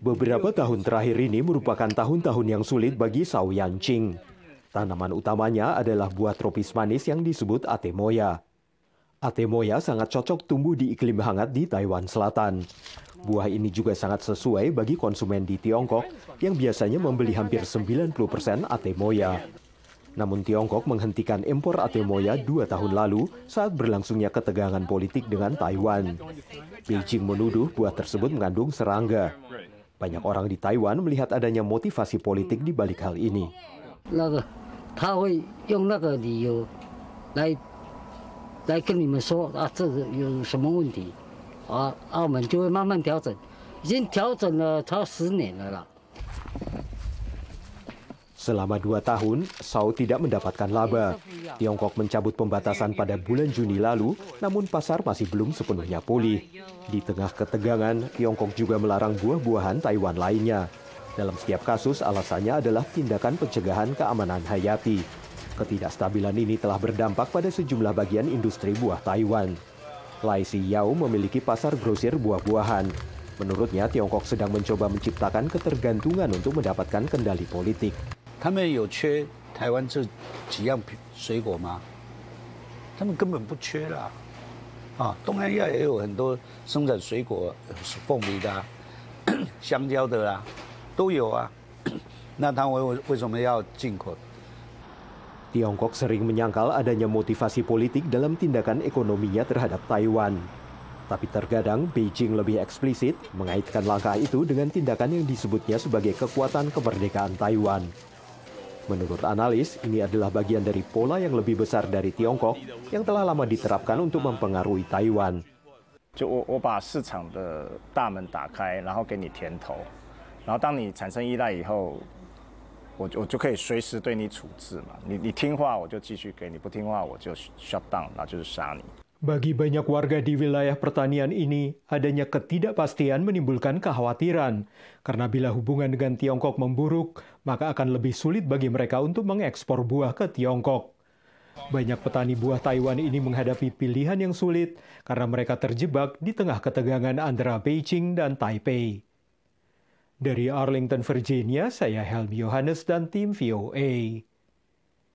Beberapa tahun terakhir ini merupakan tahun-tahun yang sulit bagi Sao Yanqing. Tanaman utamanya adalah buah tropis manis yang disebut atemoya. Atemoya sangat cocok tumbuh di iklim hangat di Taiwan Selatan. Buah ini juga sangat sesuai bagi konsumen di Tiongkok yang biasanya membeli hampir 90% atemoya. Namun Tiongkok menghentikan impor atemoya dua tahun lalu saat berlangsungnya ketegangan politik dengan Taiwan. Beijing menuduh buah tersebut mengandung serangga. Banyak orang di Taiwan melihat adanya motivasi politik di balik hal ini. 那 Selama dua tahun, Sao tidak mendapatkan laba. Tiongkok mencabut pembatasan pada bulan Juni lalu, namun pasar masih belum sepenuhnya pulih. Di tengah ketegangan, Tiongkok juga melarang buah-buahan Taiwan lainnya. Dalam setiap kasus, alasannya adalah tindakan pencegahan keamanan hayati. Ketidakstabilan ini telah berdampak pada sejumlah bagian industri buah Taiwan. Lai Yao memiliki pasar grosir buah-buahan. Menurutnya, Tiongkok sedang mencoba menciptakan ketergantungan untuk mendapatkan kendali politik. 他们有缺台湾这几样水果吗？他们根本不缺啦。啊，东南亚也有很多生产水果，凤梨的、啊、香蕉的啊，都有啊。那他们为为什么要进口？ Tiongkok sering menyangkal adanya motivasi politik dalam tindakan ekonominya terhadap Taiwan. Tapi terkadang Beijing lebih eksplisit mengaitkan langkah itu dengan tindakan yang disebutnya sebagai kekuatan kemerdekaan Taiwan. Menurut analis, ini adalah bagian dari pola yang lebih besar dari Tiongkok yang telah lama diterapkan untuk mempengaruhi Taiwan. Bagi banyak warga di wilayah pertanian ini, adanya ketidakpastian menimbulkan kekhawatiran. Karena bila hubungan dengan Tiongkok memburuk, maka akan lebih sulit bagi mereka untuk mengekspor buah ke Tiongkok. Banyak petani buah Taiwan ini menghadapi pilihan yang sulit karena mereka terjebak di tengah ketegangan antara Beijing dan Taipei. Dari Arlington, Virginia, saya Helmi Yohanes dan tim VOA.